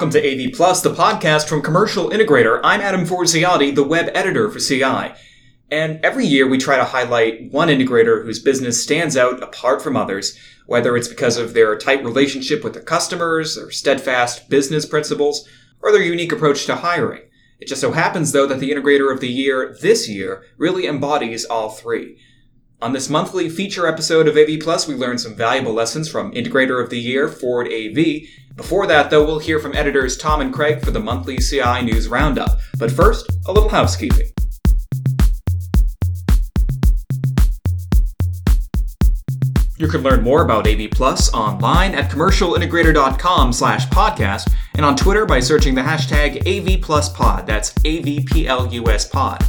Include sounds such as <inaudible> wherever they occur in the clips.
Welcome to AV Plus, the podcast from Commercial Integrator. I'm Adam Forziati, the web editor for CI. And every year we try to highlight one integrator whose business stands out apart from others, whether it's because of their tight relationship with their customers, their steadfast business principles, or their unique approach to hiring. It just so happens, though, that the integrator of the year this year really embodies all three. On this monthly feature episode of AV Plus, we learn some valuable lessons from Integrator of the Year, Ford AV, before that, though, we'll hear from editors Tom and Craig for the monthly CI News Roundup. But first, a little housekeeping. You can learn more about AV Plus online at commercialintegrator.com slash podcast and on Twitter by searching the hashtag AVPlusPod. That's AVPLUS pod.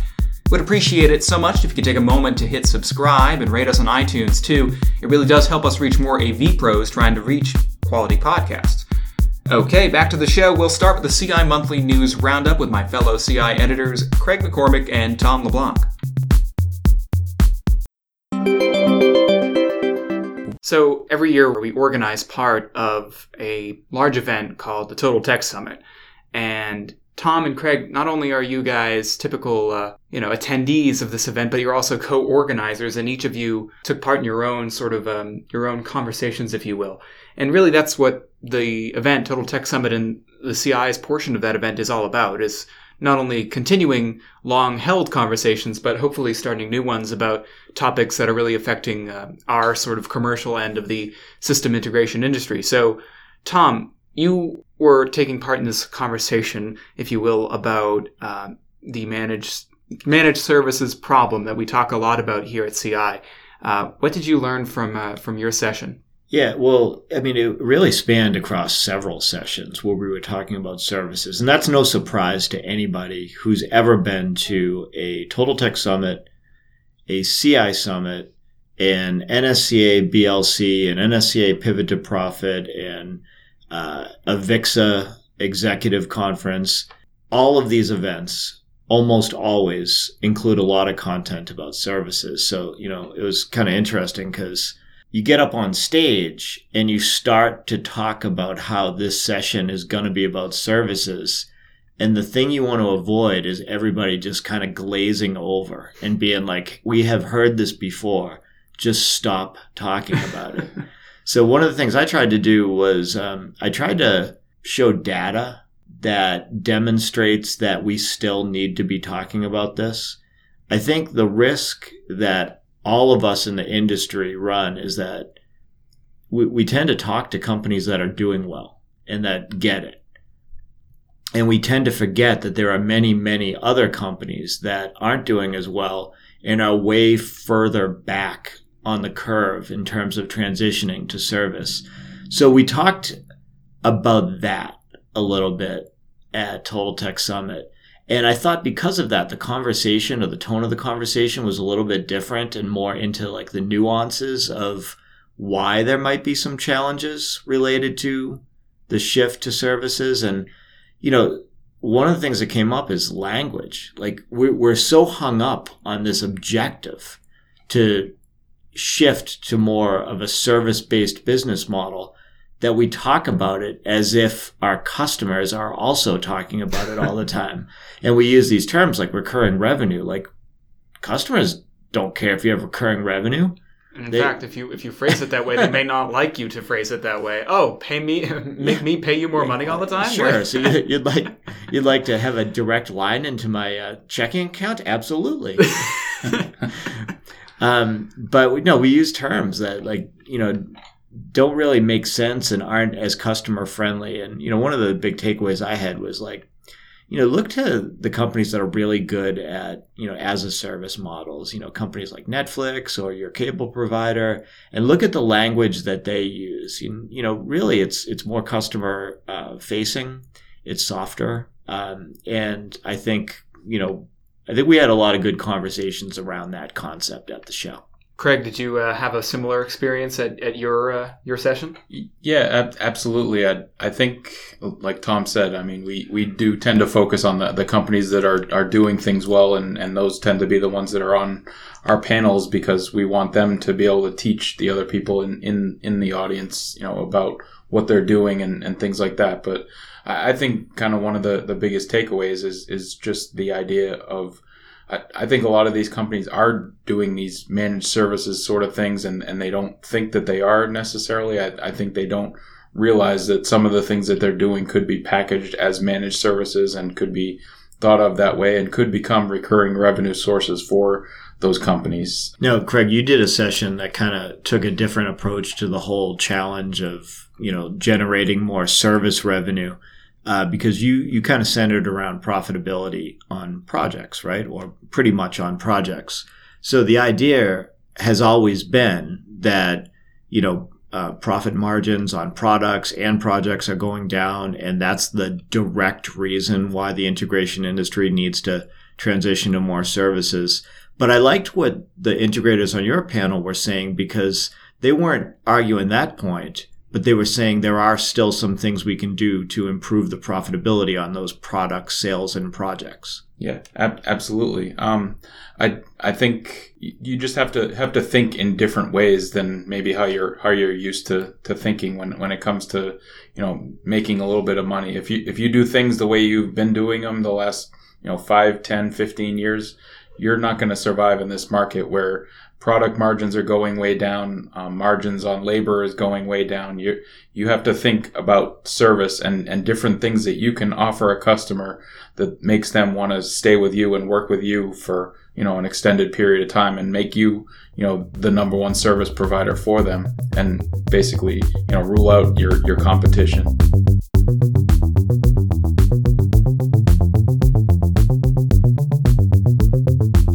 Would appreciate it so much if you could take a moment to hit subscribe and rate us on iTunes too. It really does help us reach more AV pros trying to reach quality podcasts. Okay, back to the show. We'll start with the CI Monthly News Roundup with my fellow CI editors, Craig MacCormack and Tom LeBlanc. So, every year we organize part of a large event called the Total Tech Summit. And Tom and Craig, not only are you guys typical, uh, you know, attendees of this event, but you're also co-organizers, and each of you took part in your own sort of um, your own conversations, if you will. And really, that's what the event, Total Tech Summit, and the CI's portion of that event is all about. Is not only continuing long held conversations, but hopefully starting new ones about topics that are really affecting uh, our sort of commercial end of the system integration industry. So, Tom, you were taking part in this conversation, if you will, about uh, the managed managed services problem that we talk a lot about here at CI. Uh, what did you learn from uh, from your session? Yeah, well, I mean, it really spanned across several sessions where we were talking about services. And that's no surprise to anybody who's ever been to a Total Tech Summit, a CI Summit, an NSCA BLC, an NSCA Pivot to Profit, and uh, AVIXA Executive Conference. All of these events almost always include a lot of content about services. So, you know, it was kind of interesting because you get up on stage and you start to talk about how this session is going to be about services. And the thing you want to avoid is everybody just kind of glazing over and being like, we have heard this before. Just stop talking about it. <laughs> so, one of the things I tried to do was um, I tried to show data that demonstrates that we still need to be talking about this. I think the risk that all of us in the industry run is that we, we tend to talk to companies that are doing well and that get it. And we tend to forget that there are many, many other companies that aren't doing as well and are way further back on the curve in terms of transitioning to service. So we talked about that a little bit at Total Tech Summit. And I thought because of that, the conversation or the tone of the conversation was a little bit different and more into like the nuances of why there might be some challenges related to the shift to services. And, you know, one of the things that came up is language. Like we're, we're so hung up on this objective to shift to more of a service based business model that we talk about it as if our customers are also talking about it all the <laughs> time. and we use these terms like recurring revenue. Like customers don't care if you have recurring revenue. And in they, fact, if you if you phrase it that way, they may not <laughs> like you to phrase it that way. Oh, pay me, <laughs> make me pay you more money all the time. Sure. so you, would like you'd like to have a direct line into my uh, checking account? Absolutely. Um, but no, we use terms that like you know don't really make sense and aren't as customer friendly. And, you know, one of the big takeaways I had was like, you know, look to the companies that are really good at, you know, as a service models, you know, companies like Netflix or your cable provider, and look at the language that they use. You, you know, really it's, it's more customer uh, facing, it's softer. Um, and I think, you know, I think we had a lot of good conversations around that concept at the show. Craig, did you uh, have a similar experience at, at your uh, your session? Yeah, ab- absolutely. I, I think, like Tom said, I mean, we, we do tend to focus on the, the companies that are, are doing things well, and, and those tend to be the ones that are on our panels because we want them to be able to teach the other people in, in, in the audience, you know, about what they're doing and, and things like that. But I, think kind of one of the, the biggest takeaways is is just the idea of I, I think a lot of these companies are doing these managed services sort of things and, and they don't think that they are necessarily. I, I think they don't realize that some of the things that they're doing could be packaged as managed services and could be thought of that way and could become recurring revenue sources for those companies. No, Craig, you did a session that kind of took a different approach to the whole challenge of, you know, generating more service revenue. Uh, because you, you kind of centered around profitability on projects, right? Or pretty much on projects. So the idea has always been that, you know, uh, profit margins on products and projects are going down. And that's the direct reason why the integration industry needs to transition to more services. But I liked what the integrators on your panel were saying because they weren't arguing that point, but they were saying there are still some things we can do to improve the profitability on those product sales and projects. Yeah, ab- absolutely. Um, I I think you just have to have to think in different ways than maybe how you're how you're used to, to thinking when, when it comes to you know making a little bit of money. If you if you do things the way you've been doing them the last you know 5, 10, 15 years, you're not going to survive in this market where product margins are going way down, um, margins on labor is going way down. You you have to think about service and and different things that you can offer a customer that makes them want to stay with you and work with you for you know an extended period of time and make you you know the number one service provider for them and basically you know rule out your your competition.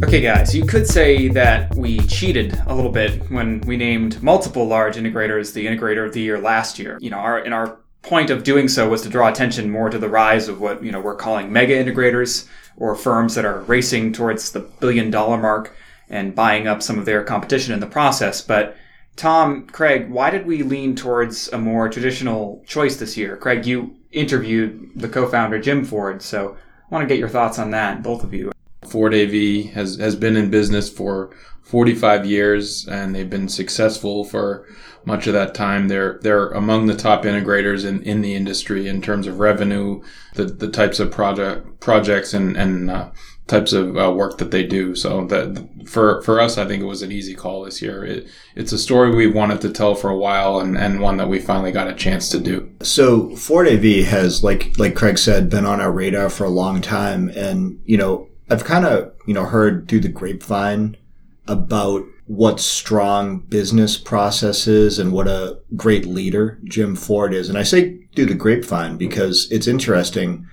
Okay, guys, you could say that we cheated a little bit when we named multiple large integrators the integrator of the year last year. You know, our in our point of doing so was to draw attention more to the rise of what you know we're calling mega integrators or firms that are racing towards the billion dollar mark and buying up some of their competition in the process. But Tom, Craig, why did we lean towards a more traditional choice this year? Craig, you interviewed the co-founder Jim Ford, so I want to get your thoughts on that, both of you. Ford AV has, has been in business for 45 years and they've been successful for much of that time. They're, they're among the top integrators in, in the industry in terms of revenue, the, the types of project, projects and, and, uh, types of uh, work that they do. So that for, for us, I think it was an easy call this year. It, it's a story we've wanted to tell for a while and, and one that we finally got a chance to do. So Ford AV has, like, like Craig said, been on our radar for a long time. And, you know, I've kind of, you know, heard through the grapevine about what strong business processes and what a great leader Jim Ford is. And I say through the grapevine because it's interesting.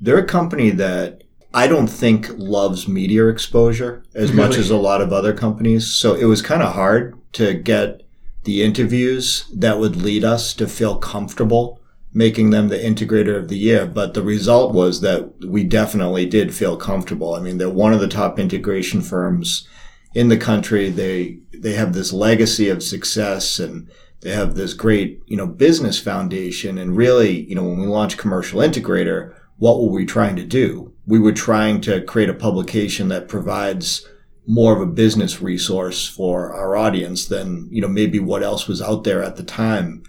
They're a company that I don't think loves media exposure as really? much as a lot of other companies. So it was kind of hard to get the interviews that would lead us to feel comfortable making them the integrator of the year. But the result was that we definitely did feel comfortable. I mean, they're one of the top integration firms in the country. They, they have this legacy of success and they have this great, you know, business foundation. And really, you know, when we launched Commercial Integrator, what were we trying to do? We were trying to create a publication that provides more of a business resource for our audience than, you know, maybe what else was out there at the time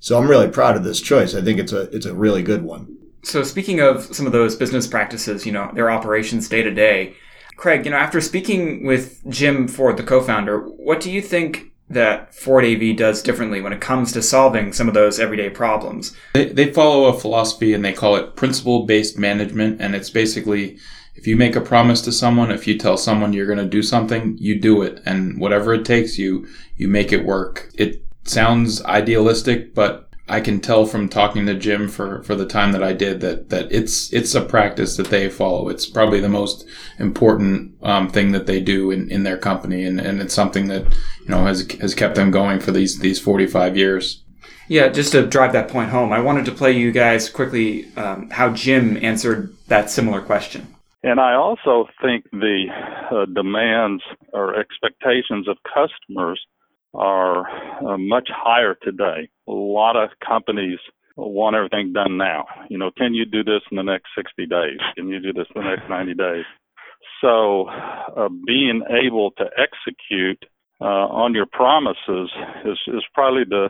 so I'm really proud of this choice. I think it's a it's a really good one. So speaking of some of those business practices, you know, their operations day to day, Craig, you know, after speaking with Jim Ford, the co-founder, what do you think that Ford AV does differently when it comes to solving some of those everyday problems? They, they follow a philosophy and they call it principle-based management, and it's basically if you make a promise to someone, if you tell someone you're going to do something, you do it, and whatever it takes, you you make it work. It sounds idealistic, but I can tell from talking to Jim for, for the time that I did that, that it's it's a practice that they follow. It's probably the most important um, thing that they do in, in their company, and, and it's something that you know has has kept them going for these these forty five years. Yeah, just to drive that point home, I wanted to play you guys quickly um, how Jim answered that similar question. And I also think the uh, demands or expectations of customers are uh, much higher today. A lot of companies want everything done now. You know, can you do this in the next 60 days? Can you do this in the next 90 days? So, uh, being able to execute uh, on your promises is, is probably the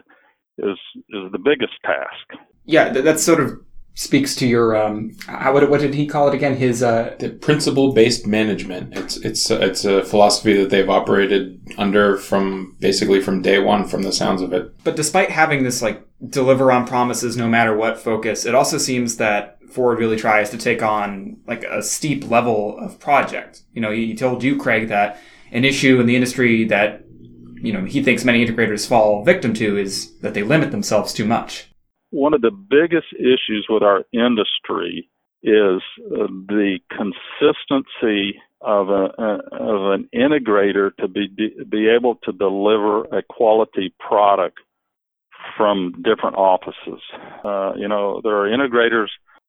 is is the biggest task. Yeah, that's sort of speaks to your um, how, what, what did he call it again? His uh, the principle based management. It's it's it's a philosophy that they've operated under from basically from day one, from the sounds of it. But despite having this like deliver on promises no matter what focus, it also seems that Ford really tries to take on like a steep level of project. You know, he told you, Craig, that an issue in the industry that you know he thinks many integrators fall victim to is that they limit themselves too much one of the biggest issues with our industry is uh, the consistency of, a, of an integrator to be be able to deliver a quality product from different offices. Uh, you know, there are integrators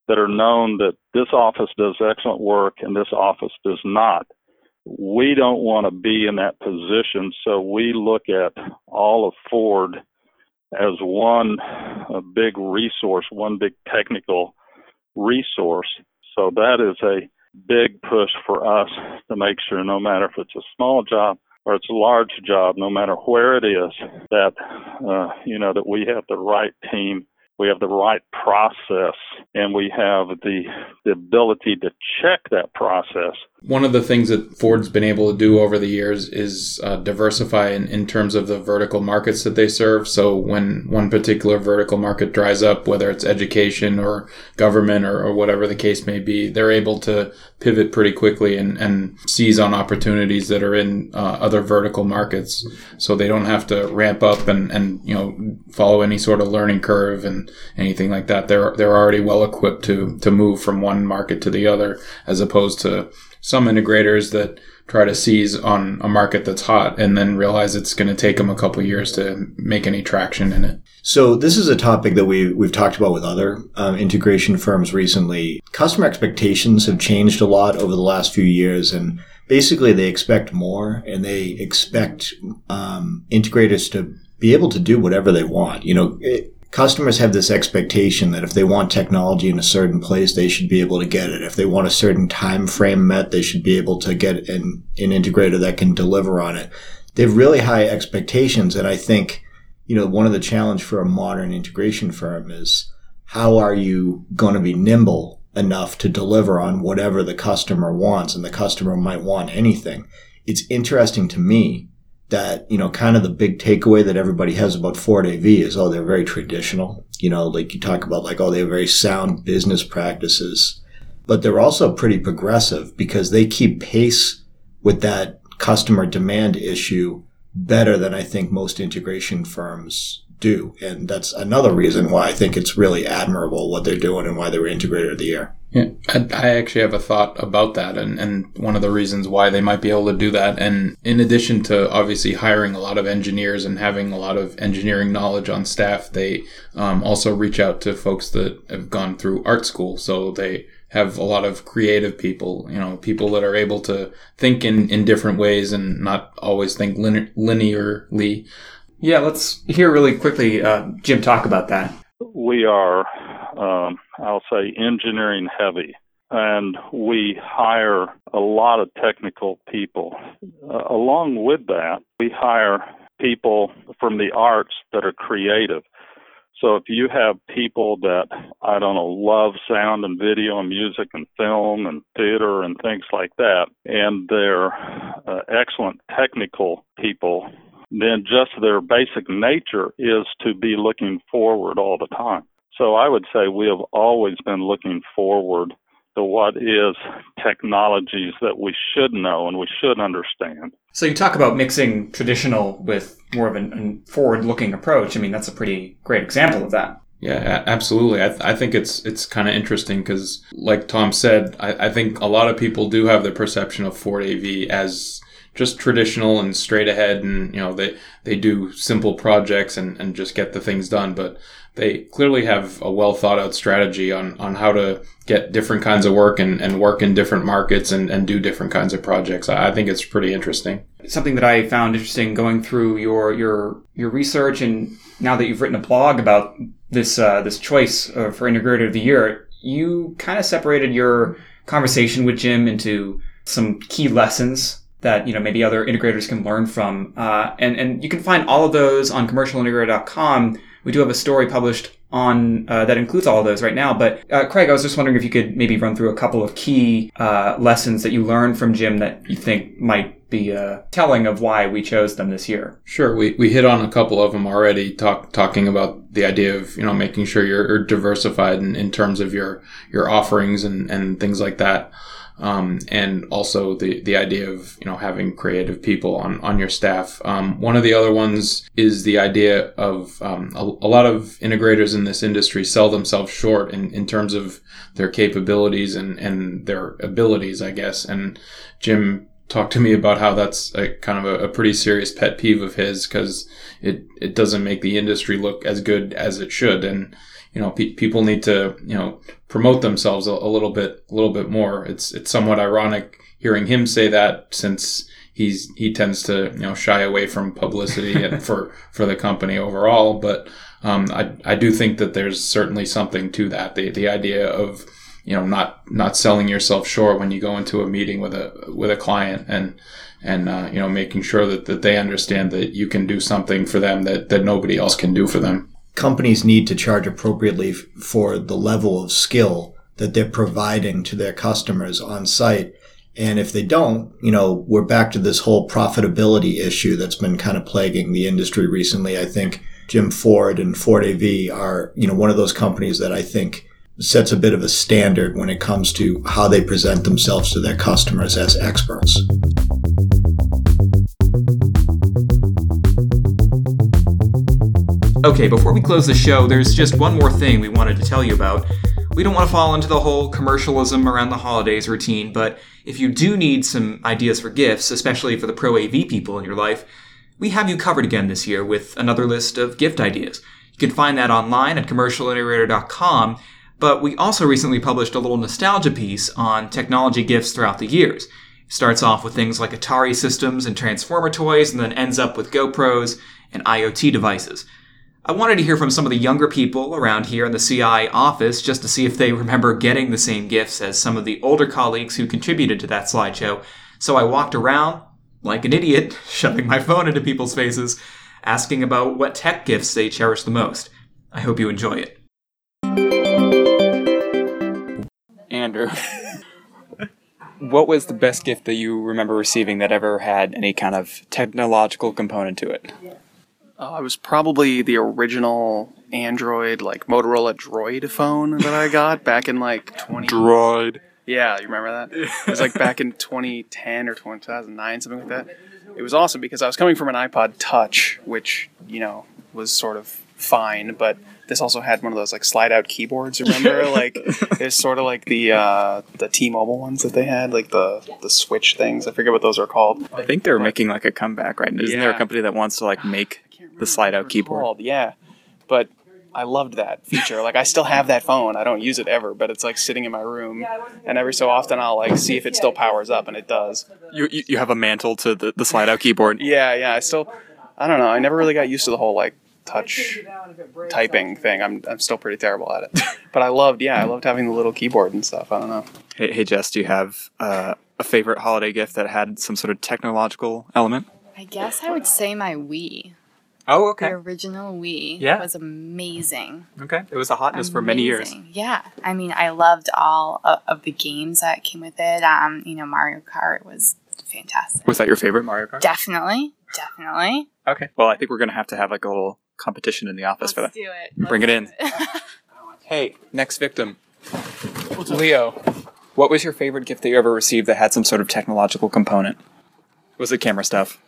that are known that this office does excellent work and this office does not. We don't want to be in that position, so we look at all of Ford as one big resource, one big technical resource. So that is a big push for us to make sure no matter if it's a small job or it's a large job, no matter where it is, that uh, you know that we have the right team we have the right process and we have the, the ability to check that process. One of the things that Ford's been able to do over the years is uh, diversify in, in terms of the vertical markets that they serve. So when one particular vertical market dries up, whether it's education or government or, or whatever the case may be, they're able to pivot pretty quickly and, and seize on opportunities that are in uh, other vertical markets. So they don't have to ramp up and, and, you know, follow any sort of learning curve and anything like that. They're, they're already well equipped to, to move from one market to the other as opposed to some integrators that try to seize on a market that's hot and then realize it's going to take them a couple years to make any traction in it. So this is a topic that we we've talked about with other um, integration firms recently. Customer expectations have changed a lot over the last few years, and basically they expect more, and they expect um, integrators to be able to do whatever they want. You know, customers have this expectation that if they want technology in a certain place, they should be able to get it. If they want a certain time frame met, they should be able to get an, an integrator that can deliver on it. They have really high expectations. And I think, you know, one of the challenge for a modern integration firm is how are you going to be nimble enough to deliver on whatever the customer wants? And the customer might want anything. It's interesting to me that, you know, kind of the big takeaway that everybody has about Ford AV is, oh, they're very traditional. You know, like you talk about like, oh, they have very sound business practices, but they're also pretty progressive because they keep pace with that customer demand issue better than I think most integration firms do. And that's another reason why I think it's really admirable what they're doing and why they were integrator of the year. Yeah, I, actually have a thought about that, and, and one of the reasons why they might be able to do that. And in addition to obviously hiring a lot of engineers and having a lot of engineering knowledge on staff, they um, also reach out to folks that have gone through art school. So they have a lot of creative people, you know, people that are able to think in, in different ways and not always think linearly. Yeah, let's hear really quickly uh, Jim talk about that. We are um, I'll say engineering heavy. And we hire a lot of technical people. Uh, along with that, we hire people from the arts that are creative. So if you have people that, I don't know, love sound and video and music and film and theater and things like that, and they're uh, excellent technical people, then just their basic nature is to be looking forward all the time. So I would say we have always been looking forward to what is technologies that we should know and we should understand. So you talk about mixing traditional with more of a forward-looking approach. I mean, that's a pretty great example of that. Yeah, absolutely. I, th- I think it's it's kind of interesting because, like Tom said, I, I think a lot of people do have the perception of Ford AV as just traditional and straight ahead, and you know they they do simple projects and, and just get the things done. But they clearly have a well thought out strategy on, on how to get different kinds of work and, and work in different markets and, and do different kinds of projects. I think it's pretty interesting. Something that I found interesting going through your your your research and now that you've written a blog about this uh, this choice uh, for integrator of the year, you kind of separated your conversation with Jim into some key lessons that you know maybe other integrators can learn from, uh, and and you can find all of those on commercialintegrator.com we do have a story published on uh, that includes all of those right now. But uh, Craig, I was just wondering if you could maybe run through a couple of key uh, lessons that you learned from Jim that you think might be uh, telling of why we chose them this year. Sure, we, we hit on a couple of them already. Talk, talking about the idea of you know making sure you're diversified in, in terms of your your offerings and, and things like that. Um, and also the the idea of you know having creative people on on your staff. Um, one of the other ones is the idea of um, a, a, lot of integrators in this industry sell themselves short in, in terms of their capabilities and and their abilities, I guess. And Jim talked to me about how that's a, kind of a, a pretty serious pet peeve of his because it it doesn't make the industry look as good as it should and you know, pe- people need to, you know, promote themselves a, a, little bit, a little bit more. It's, it's somewhat ironic hearing him say that since he's, he tends to, you know, shy away from publicity and <laughs> for, for the company overall. But, um, I, I do think that there's certainly something to that. The, the idea of, you know, not, not selling yourself short when you go into a meeting with a, with a client and, and, uh, you know, making sure that, that they understand that you can do something for them that, that nobody else can do for them companies need to charge appropriately for the level of skill that they're providing to their customers on site. And if they don't, you know, we're back to this whole profitability issue that's been kind of plaguing the industry recently. I think Jim Ford and Ford AV are, you know, one of those companies that I think sets a bit of a standard when it comes to how they present themselves to their customers as experts. Okay, before we close the show, there's just one more thing we wanted to tell you about. We don't want to fall into the whole commercialism around the holidays routine, but if you do need some ideas for gifts, especially for the pro AV people in your life, we have you covered again this year with another list of gift ideas. You can find that online at commercialintegrator.com, but we also recently published a little nostalgia piece on technology gifts throughout the years. It starts off with things like Atari systems and Transformer toys, and then ends up with GoPros and IoT devices. I wanted to hear from some of the younger people around here in the CI office just to see if they remember getting the same gifts as some of the older colleagues who contributed to that slideshow. So I walked around, like an idiot, <laughs> shoving my phone into people's faces, asking about what tech gifts they cherish the most. I hope you enjoy it. Andrew, what was the best gift that you remember receiving that ever had any kind of technological component to it? Uh, it was probably the original Android, like Motorola Droid phone that I got back in like 20. Droid. Yeah, you remember that? It was like back in 2010 or 2009, something like that. It was awesome because I was coming from an iPod Touch, which, you know, was sort of fine, but this also had one of those like slide out keyboards, remember? <laughs> like it's sort of like the uh, the T Mobile ones that they had, like the the switch things. I forget what those are called. I think they're making like a comeback, right? now. Isn't yeah. there a company that wants to like make the slide out keyboard. Called. Yeah, but I loved that feature. Like I still have that phone. I don't use it ever, but it's like sitting in my room, and every so often I'll like see if it still powers up, and it does. You you have a mantle to the, the slide out keyboard. yeah, yeah. I still, I don't know. I never really got used to the whole like touch typing thing. I'm I'm still pretty terrible at it, <laughs> but I loved. Yeah, I loved having the little keyboard and stuff. I don't know. Hey, hey Jess, do you have uh, a favorite holiday gift that had some sort of technological element? I guess I would say my Wii. Oh, okay. The original Wii yeah. was amazing. Okay. It was a hotness amazing. for many years. Yeah. I mean, I loved all of the games that came with it. Um, you know, Mario Kart was fantastic. Was that your favorite Mario Kart? Definitely. Definitely. Okay. Well, I think we're going to have to have like a little competition in the office Let's for that. do it. Let's Bring it in. <laughs> hey, next victim. Leo, what was your favorite gift that you ever received that had some sort of technological component? Was it camera stuff?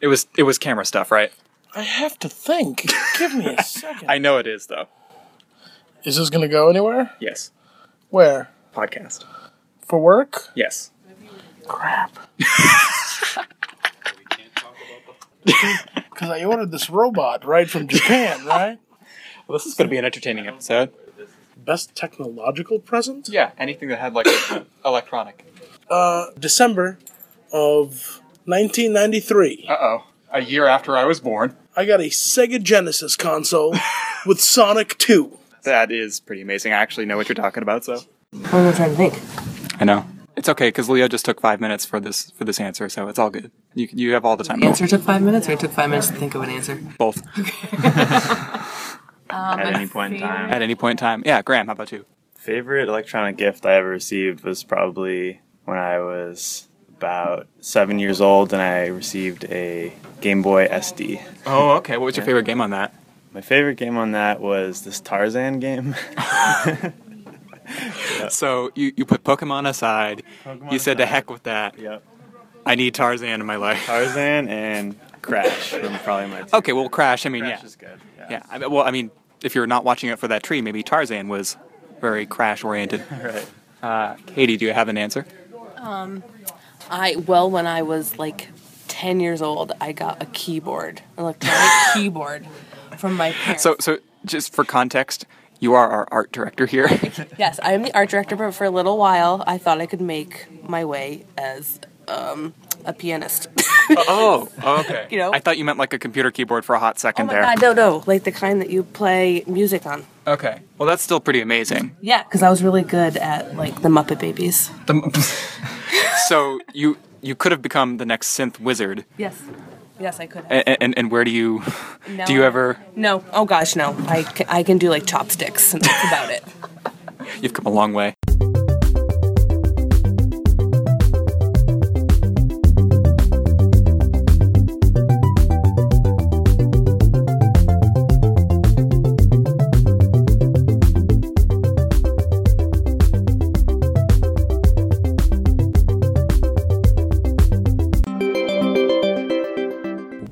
It was it was camera stuff, right? I have to think. Give me a <laughs> second. I know it is though. Is this gonna go anywhere? Yes. Where? Podcast. For work? Yes. Crap. <laughs> Because I ordered this robot right from Japan, right? Well, this is going to be an entertaining episode. Best technological present? Yeah, anything that had like <coughs> electronic. Uh, December of 1993. Uh oh. A year after I was born. I got a Sega Genesis console <laughs> with Sonic 2. That is pretty amazing. I actually know what you're talking about, so. I'm trying to think. I know. It's okay because Leo just took five minutes for this for this answer, so it's all good. You you have all the time. The answer took five minutes, or it took five minutes to think of an answer. Both. <laughs> Um, at any point in time. At any point in time. Yeah, Graham, how about you? Favorite electronic gift I ever received was probably when I was about seven years old and I received a Game Boy SP. Oh, okay. What was your favorite game on that? My favorite game on that was this Tarzan game. <laughs> So you, you put Pokemon aside. Pokemon you said to heck with that. Yep. I need Tarzan in my life. Tarzan and Crash were probably my two. Okay, well, Crash. I mean, Crash yeah, is good. Yeah. yeah. I mean, well, I mean, if you're not watching it for that tree, maybe Tarzan was very Crash oriented. <laughs> Right. Uh, Katie, do you have an answer? I well, when I was like ten years old, I got a keyboard, electronic <laughs> keyboard, from my parents. So, so just for context, you are our art director here. yes, I am the art director, but for a little while, I thought I could make my way as um, a pianist. oh, okay. <laughs> You know? I thought you meant like a computer keyboard for a hot oh second my there. god, no, no, like the kind that you play music on. Okay. Well, that's still pretty amazing. Yeah, because I was really good at like the Muppet Babies. <laughs> so you you could have become the next synth wizard. Yes, yes, I could. Have. And, and, and where do you No. do you ever No, oh gosh, no. I can, I can do like chopsticks, and that's about it. <laughs> you've come a long way.